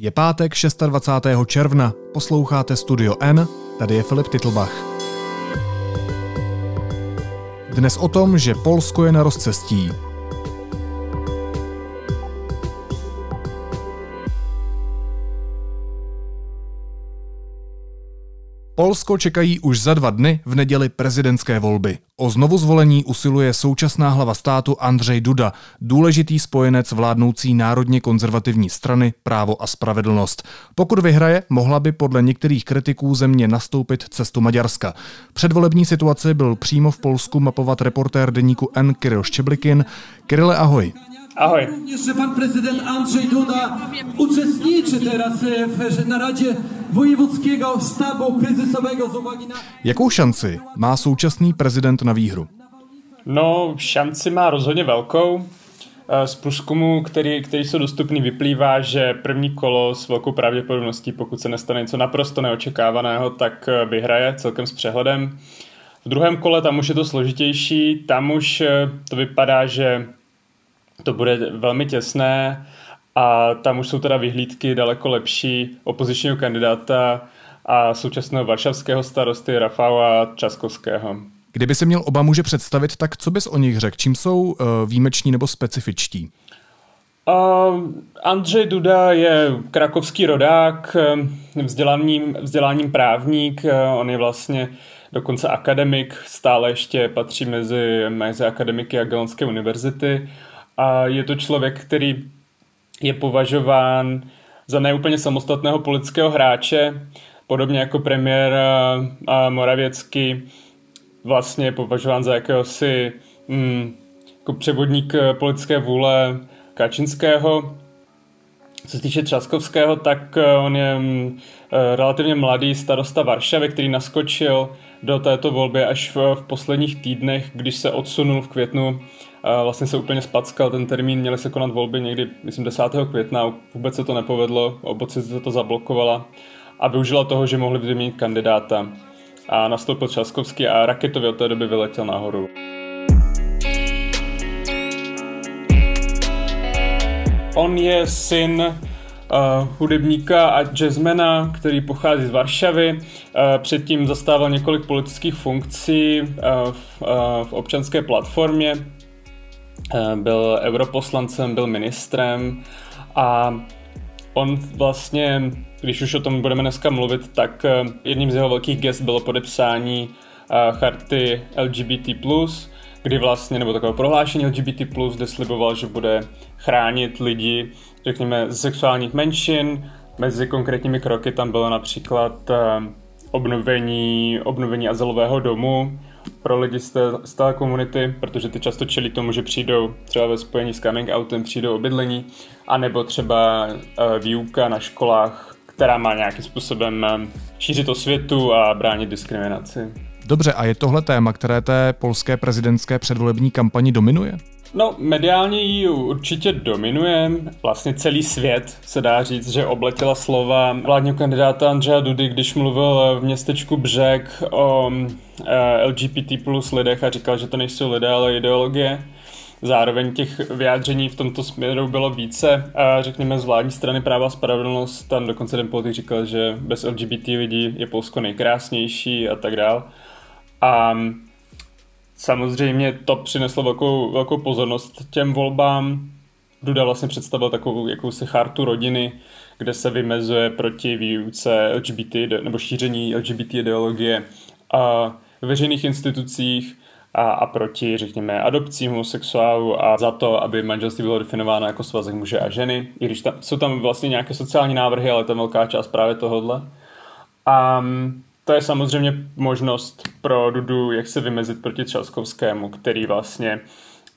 Je pátek 26. června, posloucháte Studio N, tady je Filip Titlbach. Dnes o tom, že Polsko je na rozcestí, Polsko čekají už za dva dny v neděli prezidentské volby. O znovu zvolení usiluje současná hlava státu Andřej Duda, důležitý spojenec vládnoucí národně konzervativní strany Právo a spravedlnost. Pokud vyhraje, mohla by podle některých kritiků země nastoupit cestu Maďarska. Předvolební situaci byl přímo v Polsku mapovat reportér deníku N. Kirill Ščeblikin. Kirile, ahoj. Ahoj. Również, że pan prezydent Andrzej Duda uczestniczy teraz w naradzie wojewódzkiego sztabu kryzysowego z uwagi na... Jakou šanci má současný prezident na výhru? No, šanci má rozhodně velkou. E, z průzkumu, který, který jsou dostupný, vyplývá, že první kolo s velkou pravděpodobností, pokud se nestane něco naprosto neočekávaného, tak e, vyhraje celkem s přehledem. V druhém kole tam už je to složitější, tam už to vypadá, že to bude velmi těsné a tam už jsou teda vyhlídky daleko lepší opozičního kandidáta a současného varšavského starosty Rafała Časkovského. Kdyby se měl oba muže představit, tak co bys o nich řekl? Čím jsou uh, výjimeční nebo specifičtí? Uh, Andřej Duda je krakovský rodák, vzděláním, vzděláním právník, on je vlastně dokonce akademik, stále ještě patří mezi, mezi akademiky Jagiellonské univerzity a je to člověk, který je považován za neúplně samostatného politického hráče, podobně jako premiér Moravěcky vlastně je považován za jakéhosi mm, jako převodník politické vůle Kačinského. Co se týče Třaskovského, tak eh, on je mm, eh, relativně mladý starosta Varšavy, který naskočil do této volby až v, v posledních týdnech, když se odsunul v květnu vlastně se úplně spackal ten termín, měly se konat volby někdy, myslím, 10. května, vůbec se to nepovedlo, opozice to zablokovala a využila toho, že mohli vyměnit kandidáta. A nastoupil Časkovský a raketově od té doby vyletěl nahoru. On je syn uh, hudebníka a jazzmana, který pochází z Varšavy. Uh, předtím zastával několik politických funkcí uh, v, uh, v občanské platformě, Eh, byl europoslancem, byl ministrem a on vlastně, když už o tom budeme dneska mluvit, tak eh, jedním z jeho velkých gest bylo podepsání eh, charty LGBT+, kdy vlastně, nebo takové prohlášení LGBT+, kde sliboval, že bude chránit lidi, řekněme, sexuálních menšin. Mezi konkrétními kroky tam bylo například obnovení, obnovení azylového domu, pro lidi z té, z té komunity, protože ty často čelí tomu, že přijdou třeba ve spojení s coming outem, přijdou o bydlení, anebo třeba uh, výuka na školách, která má nějakým způsobem um, šířit světu a bránit diskriminaci. Dobře, a je tohle téma, které té polské prezidentské předvolební kampani dominuje? No, mediálně ji určitě dominuje. Vlastně celý svět se dá říct, že obletěla slova vládního kandidáta Andřeja Dudy, když mluvil v městečku Břek o eh, LGBT plus lidech a říkal, že to nejsou lidé, ale ideologie. Zároveň těch vyjádření v tomto směru bylo více. A řekněme z vládní strany práva a spravedlnost, tam dokonce ten politik říkal, že bez LGBT lidí je Polsko nejkrásnější a tak dál. A Samozřejmě to přineslo velkou, velkou pozornost těm volbám. Duda vlastně představil takovou jakousi chartu rodiny, kde se vymezuje proti výuce LGBT nebo šíření LGBT ideologie a v veřejných institucích a, a proti, řekněme, adopcím homosexuálů a za to, aby manželství bylo definováno jako svazek muže a ženy, i když tam, jsou tam vlastně nějaké sociální návrhy, ale to je velká část právě tohohle. A to je samozřejmě možnost pro Dudu, jak se vymezit proti Třaskovskému, který vlastně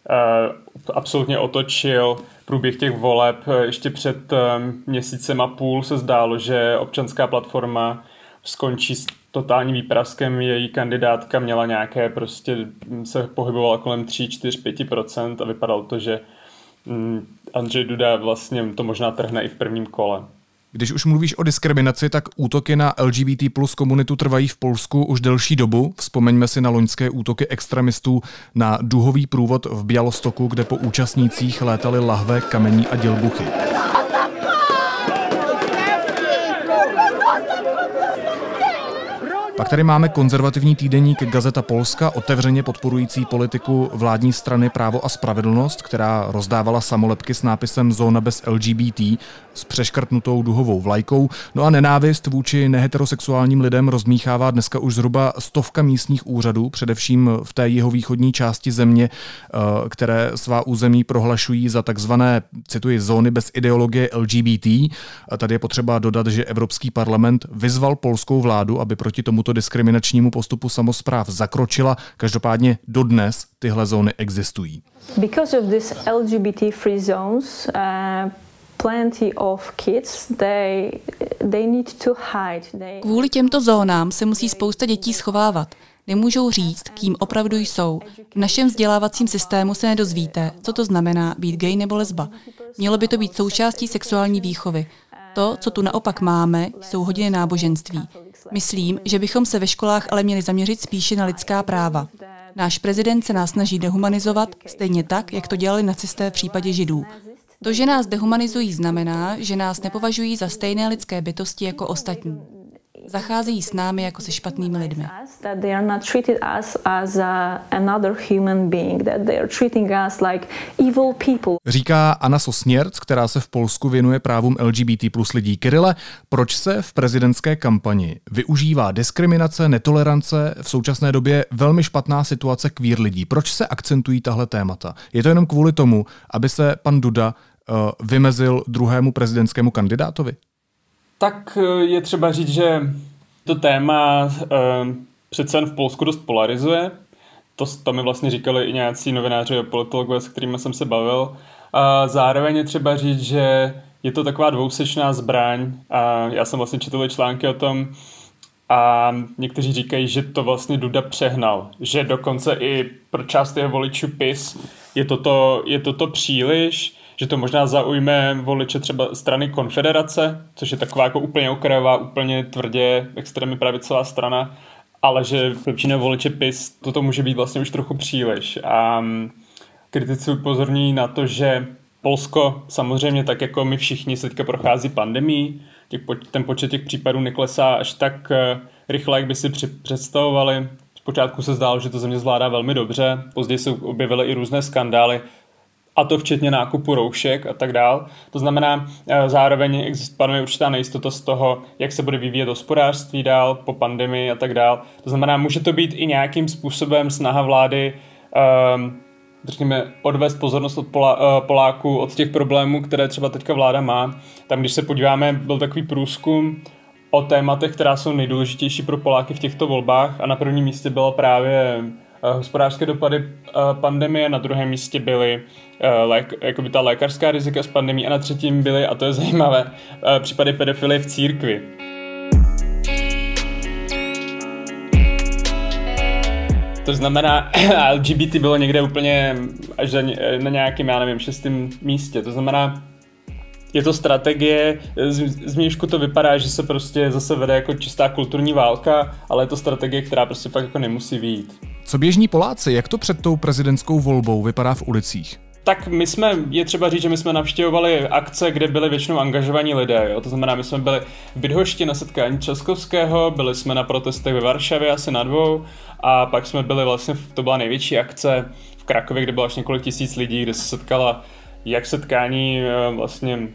uh, absolutně otočil průběh těch voleb. Ještě před uh, měsícem a půl se zdálo, že občanská platforma skončí s totálním výpraskem. Její kandidátka měla nějaké, prostě se pohybovala kolem 3, 4, 5% a vypadalo to, že um, Andřej Duda vlastně to možná trhne i v prvním kole. Když už mluvíš o diskriminaci, tak útoky na LGBT plus komunitu trvají v Polsku už delší dobu. Vzpomeňme si na loňské útoky extremistů na duhový průvod v Bialostoku, kde po účastnících létaly lahve, kamení a dělbuchy. Pak tady máme konzervativní týdeník Gazeta Polska, otevřeně podporující politiku vládní strany Právo a spravedlnost, která rozdávala samolepky s nápisem Zóna bez LGBT s přeškrtnutou duhovou vlajkou. No a nenávist vůči neheterosexuálním lidem rozmíchává dneska už zhruba stovka místních úřadů, především v té jeho východní části země, eh, které svá území prohlašují za takzvané, cituji, zóny bez ideologie LGBT. Tady je potřeba dodat, že Evropský parlament vyzval polskou vládu, aby proti tomuto diskriminačnímu postupu samozpráv zakročila. Každopádně dodnes tyhle zóny existují. Because of this LGBT free zones, uh... Kvůli těmto zónám se musí spousta dětí schovávat. Nemůžou říct, kým opravdu jsou. V našem vzdělávacím systému se nedozvíte, co to znamená být gay nebo lesba. Mělo by to být součástí sexuální výchovy. To, co tu naopak máme, jsou hodiny náboženství. Myslím, že bychom se ve školách ale měli zaměřit spíše na lidská práva. Náš prezident se nás snaží dehumanizovat, stejně tak, jak to dělali nacisté v případě židů. To, že nás dehumanizují, znamená, že nás nepovažují za stejné lidské bytosti jako ostatní. Zacházejí s námi jako se špatnými lidmi. Říká Anna Sosněrc, která se v Polsku věnuje právům LGBT plus lidí. Kirile, proč se v prezidentské kampani využívá diskriminace, netolerance, v současné době velmi špatná situace kvír lidí? Proč se akcentují tahle témata? Je to jenom kvůli tomu, aby se pan Duda Eh, vymezil druhému prezidentskému kandidátovi? Tak eh, je třeba říct, že to téma uh, přece jen v Polsku dost polarizuje. To, to mi vlastně říkali i nějací novináři a politologové, s kterými jsem se bavil. A zároveň je třeba říct, že je to taková dvousečná zbraň a já jsem vlastně četl články o tom a někteří říkají, že to vlastně Duda přehnal, že dokonce i pro část jeho voličů PIS je toto, je toto příliš, že to možná zaujme voliče třeba strany konfederace, což je taková jako úplně okrajová, úplně tvrdě extrémně pravicová strana, ale že většina voliče PIS toto může být vlastně už trochu příliš. A mm, kritici upozorní na to, že Polsko samozřejmě tak jako my všichni se teďka prochází pandemí, ten počet těch případů neklesá až tak eh, rychle, jak by si představovali. Zpočátku se zdálo, že to země zvládá velmi dobře, později se objevily i různé skandály, a to včetně nákupu roušek a tak dál. To znamená, eh, zároveň panuje určitá nejistota z toho, jak se bude vyvíjet hospodářství dál po pandemii a tak dál. To znamená, může to být i nějakým způsobem snaha vlády um, řekněme, odvést pozornost od uh, Poláků od těch problémů, které třeba teďka vláda má. Tam, když se podíváme, byl takový průzkum o tématech, která jsou nejdůležitější pro Poláky v těchto volbách a na prvním místě byla právě Eh, hospodářské dopady eh, pandemie, na druhém místě byly eh, jakoby ta lékařská rizika z pandemí a na třetím byly, a to je zajímavé, případy pedofilie v církvi. To znamená, LGBT bylo někde úplně až na nějakém, já nevím, šestém místě. To znamená, je to strategie, z Měšku to vypadá, že se prostě zase vede jako čistá kulturní válka, ale je to strategie, která prostě fakt jako nemusí výjít. Co běžní Poláci, jak to před tou prezidentskou volbou vypadá v ulicích? Tak my jsme, je třeba říct, že my jsme navštěvovali akce, kde byli většinou angažovaní lidé. Jo? To znamená, my jsme byli v Bydhošti na setkání Českovského, byli jsme na protestech ve Varšavě asi na dvou a pak jsme byli vlastně, to byla největší akce v Krakově, kde bylo až několik tisíc lidí, kde se setkala jak setkání eh, vlastně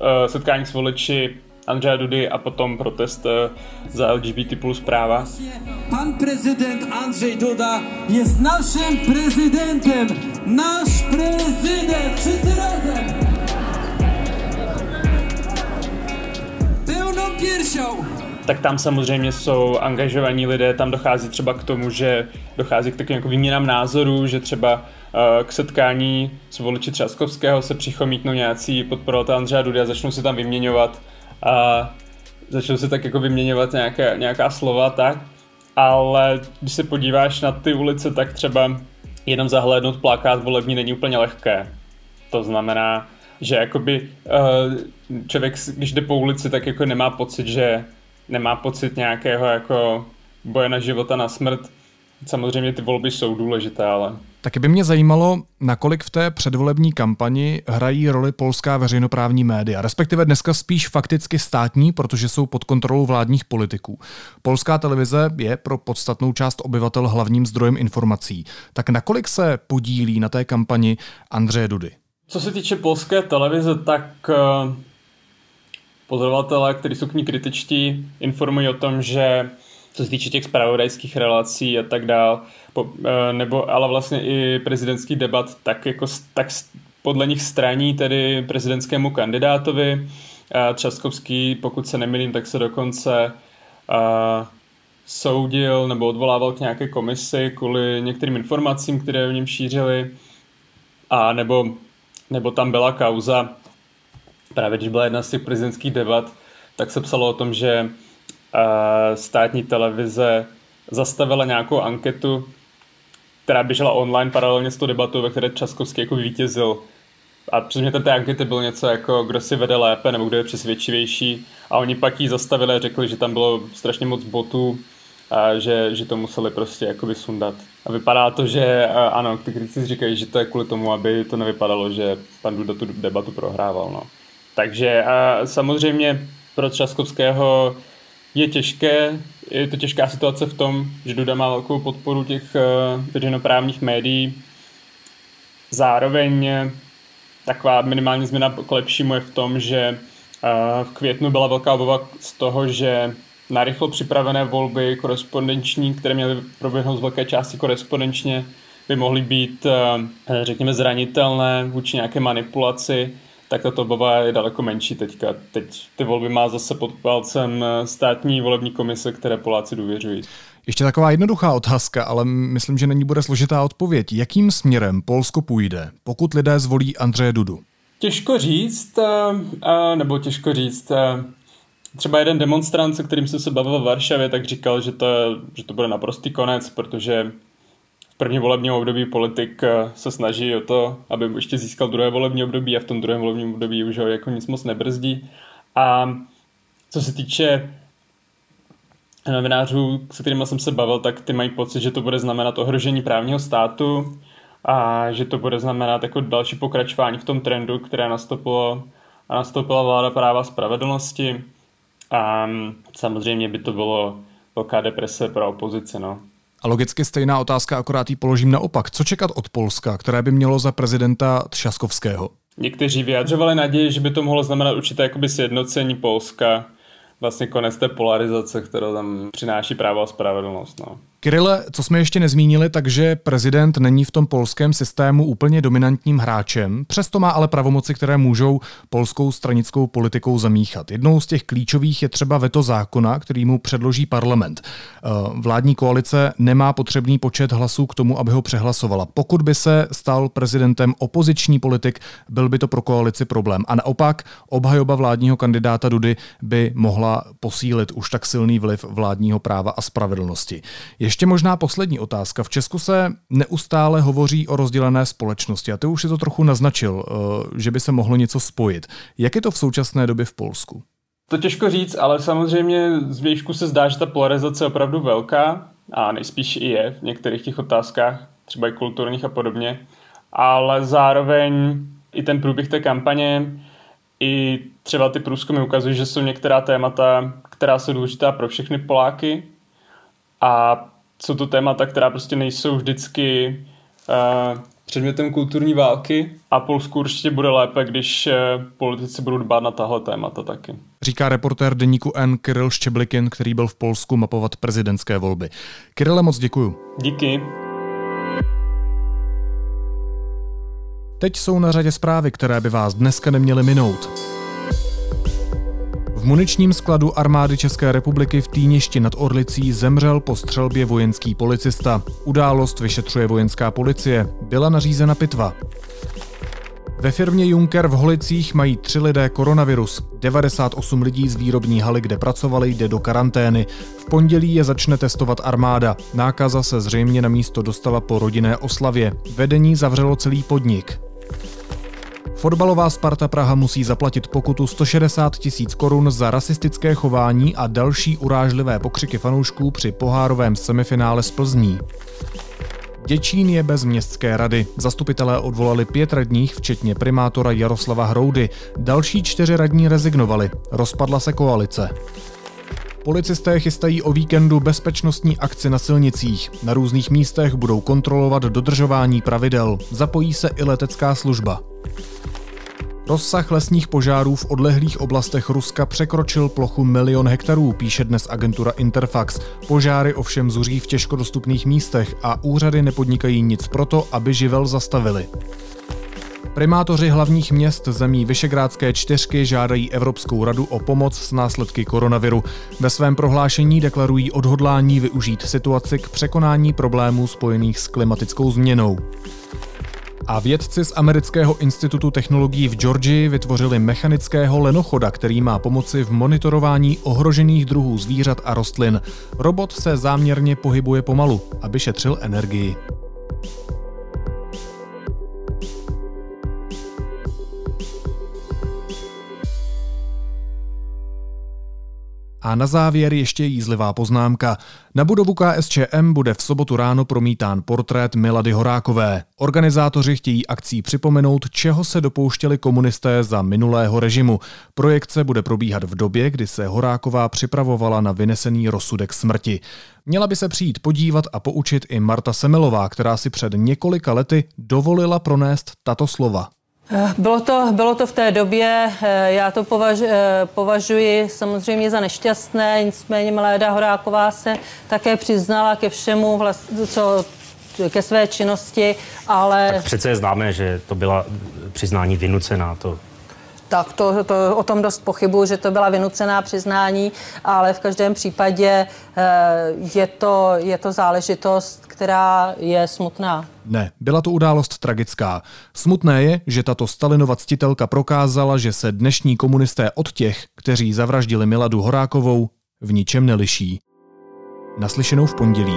eh, setkání s voliči Andřeja Dudy a potom protest eh, za LGBT plus práva. Pan prezident Andrzej Duda jest naszym prezydentem. Nasz prezydent. Wszyscy razem. Pełną piersią tak tam samozřejmě jsou angažovaní lidé, tam dochází třeba k tomu, že dochází k takovým jako výměnám názorů, že třeba uh, k setkání s voliči Třaskovského se přichomítnou nějací podporovatel Andřeja Dudy a začnou si tam vyměňovat a začal se tak jako vyměňovat nějaké, nějaká slova tak, ale když se podíváš na ty ulice, tak třeba jenom zahlédnout plakát volební není úplně lehké. To znamená, že jakoby uh, člověk, když jde po ulici, tak jako nemá pocit, že nemá pocit nějakého jako boje na života na smrt. Samozřejmě ty volby jsou důležité, ale Taky by mě zajímalo, nakolik v té předvolební kampani hrají roli polská veřejnoprávní média, respektive dneska spíš fakticky státní, protože jsou pod kontrolou vládních politiků. Polská televize je pro podstatnou část obyvatel hlavním zdrojem informací. Tak nakolik se podílí na té kampani Andřeje Dudy? Co se týče polské televize, tak eh, pozorovatelé, kteří jsou k ní kritičtí, informují o tom, že co se týče těch spravodajských relací a tak dál, po, eh, nebo ale vlastně i prezidentský debat, tak, jako, tak podle nich straní tedy prezidentskému kandidátovi. Třaskovský, pokud se nemýlím, tak se dokonce uh, soudil nebo odvolával k nějaké komisi kvůli některým informacím, které v něm šířili. A nebo, nebo tam byla kauza, právě když byla jedna z těch prezidentských debat, tak se psalo o tom, že státní televize zastavila nějakou anketu, která běžela online paralelně s tou debatou, ve které Časkovský jako vítězil. A předmětem té ankety bylo něco jako, kdo si vede lépe nebo kdo je přesvědčivější. A oni pak ji zastavili a řekli, že tam bylo strašně moc botů, a že, že to museli prostě jakoby sundat. A vypadá to, že ano, ty kritici říkají, že to je kvůli tomu, aby to nevypadalo, že pan Duda tu debatu prohrával. No. Takže a samozřejmě pro Třaskovského je těžké, je to těžká situace v tom, že Duda má velkou podporu těch uh, veřejnoprávních médií. Zároveň taková minimální změna k lepšímu je v tom, že uh, v květnu byla velká obava z toho, že narychlo připravené volby korespondenční, které měly proběhnout z velké části korespondenčně, by mohly být, řekněme, zranitelné vůči nějaké manipulaci tak tato obava je daleko menší teďka. Teď ty volby má zase pod palcem státní volební komise, které Poláci důvěřují. Ještě taková jednoduchá otázka, ale myslím, že není bude složitá odpověď. Jakým směrem Polsko půjde, pokud lidé zvolí Andřeje Dudu? Těžko říct, nebo těžko říct. Třeba jeden demonstrant, se kterým jsem se bavil v Varšavě, tak říkal, že to, že to bude naprostý konec, protože první volebním období politik eh, se snaží o to, aby ještě získal druhé volební období a v tom druhém volebním období už ho jako nic moc nebrzdí. A co se týče novinářů, se kterými jsem se bavil, tak ty mají pocit, že to bude znamenat ohrožení právního státu a že to bude znamenat jako další pokračování v tom trendu, které nastoupilo a nastoupila vláda práva spravedlnosti. A samozřejmě by to bylo velká deprese pro opozici. No. A logicky stejná otázka, akorát ji položím naopak. Co čekat od Polska, které by mělo za prezidenta Třaskovského? Někteří vyjadřovali naději, že by to mohlo znamenat určité jakoby sjednocení Polska, vlastně konec té polarizace, kterou tam přináší právo a spravedlnost. No. Kirile, co jsme ještě nezmínili, takže prezident není v tom polském systému úplně dominantním hráčem, přesto má ale pravomoci, které můžou polskou stranickou politikou zamíchat. Jednou z těch klíčových je třeba veto zákona, který mu předloží parlament. Eh, vládní koalice nemá potřebný počet hlasů k tomu, aby ho přehlasovala. Pokud by se stal prezidentem opoziční politik, byl by to pro koalici problém. A naopak obhajoba vládního kandidáta Dudy by mohla posílit už tak silný vliv vládního práva a spravedlnosti. Ještě možná poslední otázka. V Česku se neustále hovoří o rozdělené společnosti a ty už si to trochu naznačil, eh, že by se mohlo něco spojit. Jak je to v současné době v Polsku? To těžko říct, ale samozřejmě z výšku se zdá, že ta polarizace je opravdu velká a nejspíš i je v některých těch otázkách, třeba i kulturních a podobně, ale zároveň i ten průběh té kampaně, i třeba ty průzkumy ukazují, že jsou některá témata, která jsou důležitá pro všechny Poláky a jsou to témata, která prostě nejsou vždycky uh, předmětem kulturní války a Polsku určitě bude lépe, když uh, politici budou dbát na tahle témata taky. Říká reportér deníku N Kiril Ščeblikin, který byl v Polsku mapovat prezidentské volby. Kirile, moc děkuju. Díky. Teď jsou na řadě zprávy, které by vás dneska neměly minout muničním skladu armády České republiky v Týništi nad Orlicí zemřel po střelbě vojenský policista. Událost vyšetřuje vojenská policie. Byla nařízena pitva. Ve firmě Juncker v Holicích mají tři lidé koronavirus. 98 lidí z výrobní haly, kde pracovali, jde do karantény. V pondělí je začne testovat armáda. Nákaza se zřejmě na místo dostala po rodinné oslavě. Vedení zavřelo celý podnik. Fotbalová Sparta Praha musí zaplatit pokutu 160 tisíc korun za rasistické chování a další urážlivé pokřiky fanoušků při pohárovém semifinále z Plzní. Děčín je bez městské rady. Zastupitelé odvolali pět radních, včetně primátora Jaroslava Hroudy. Další čtyři radní rezignovali. Rozpadla se koalice. Policisté chystají o víkendu bezpečnostní akci na silnicích. Na různých místech budou kontrolovat dodržování pravidel. Zapojí se i letecká služba. Rozsah lesních požárů v odlehlých oblastech Ruska překročil plochu milion hektarů, píše dnes agentura Interfax. Požáry ovšem zuří v těžko dostupných místech a úřady nepodnikají nic proto, aby živel zastavili. Primátoři hlavních měst zemí Vyšegrádské čtyřky žádají Evropskou radu o pomoc s následky koronaviru. Ve svém prohlášení deklarují odhodlání využít situaci k překonání problémů spojených s klimatickou změnou. A vědci z Amerického institutu technologií v Georgii vytvořili mechanického lenochoda, který má pomoci v monitorování ohrožených druhů zvířat a rostlin. Robot se záměrně pohybuje pomalu, aby šetřil energii. A na závěr ještě jízlivá poznámka. Na budovu KSČM bude v sobotu ráno promítán portrét Milady Horákové. Organizátoři chtějí akcí připomenout, čeho se dopouštěli komunisté za minulého režimu. Projekce bude probíhat v době, kdy se Horáková připravovala na vynesený rozsudek smrti. Měla by se přijít podívat a poučit i Marta Semelová, která si před několika lety dovolila pronést tato slova. Bylo to, bylo to v té době, eh, já to považ, eh, považuji samozřejmě za nešťastné, nicméně Mléda Horáková se také přiznala ke všemu, co ke své činnosti, ale... Tak přece je známé, že to byla přiznání vynucená, to tak to, to o tom dost pochybuji, že to byla vynucená přiznání, ale v každém případě je to, je to záležitost, která je smutná. Ne, byla to událost tragická. Smutné je, že tato Stalinova ctitelka prokázala, že se dnešní komunisté od těch, kteří zavraždili Miladu Horákovou, v ničem neliší. Naslyšenou v pondělí.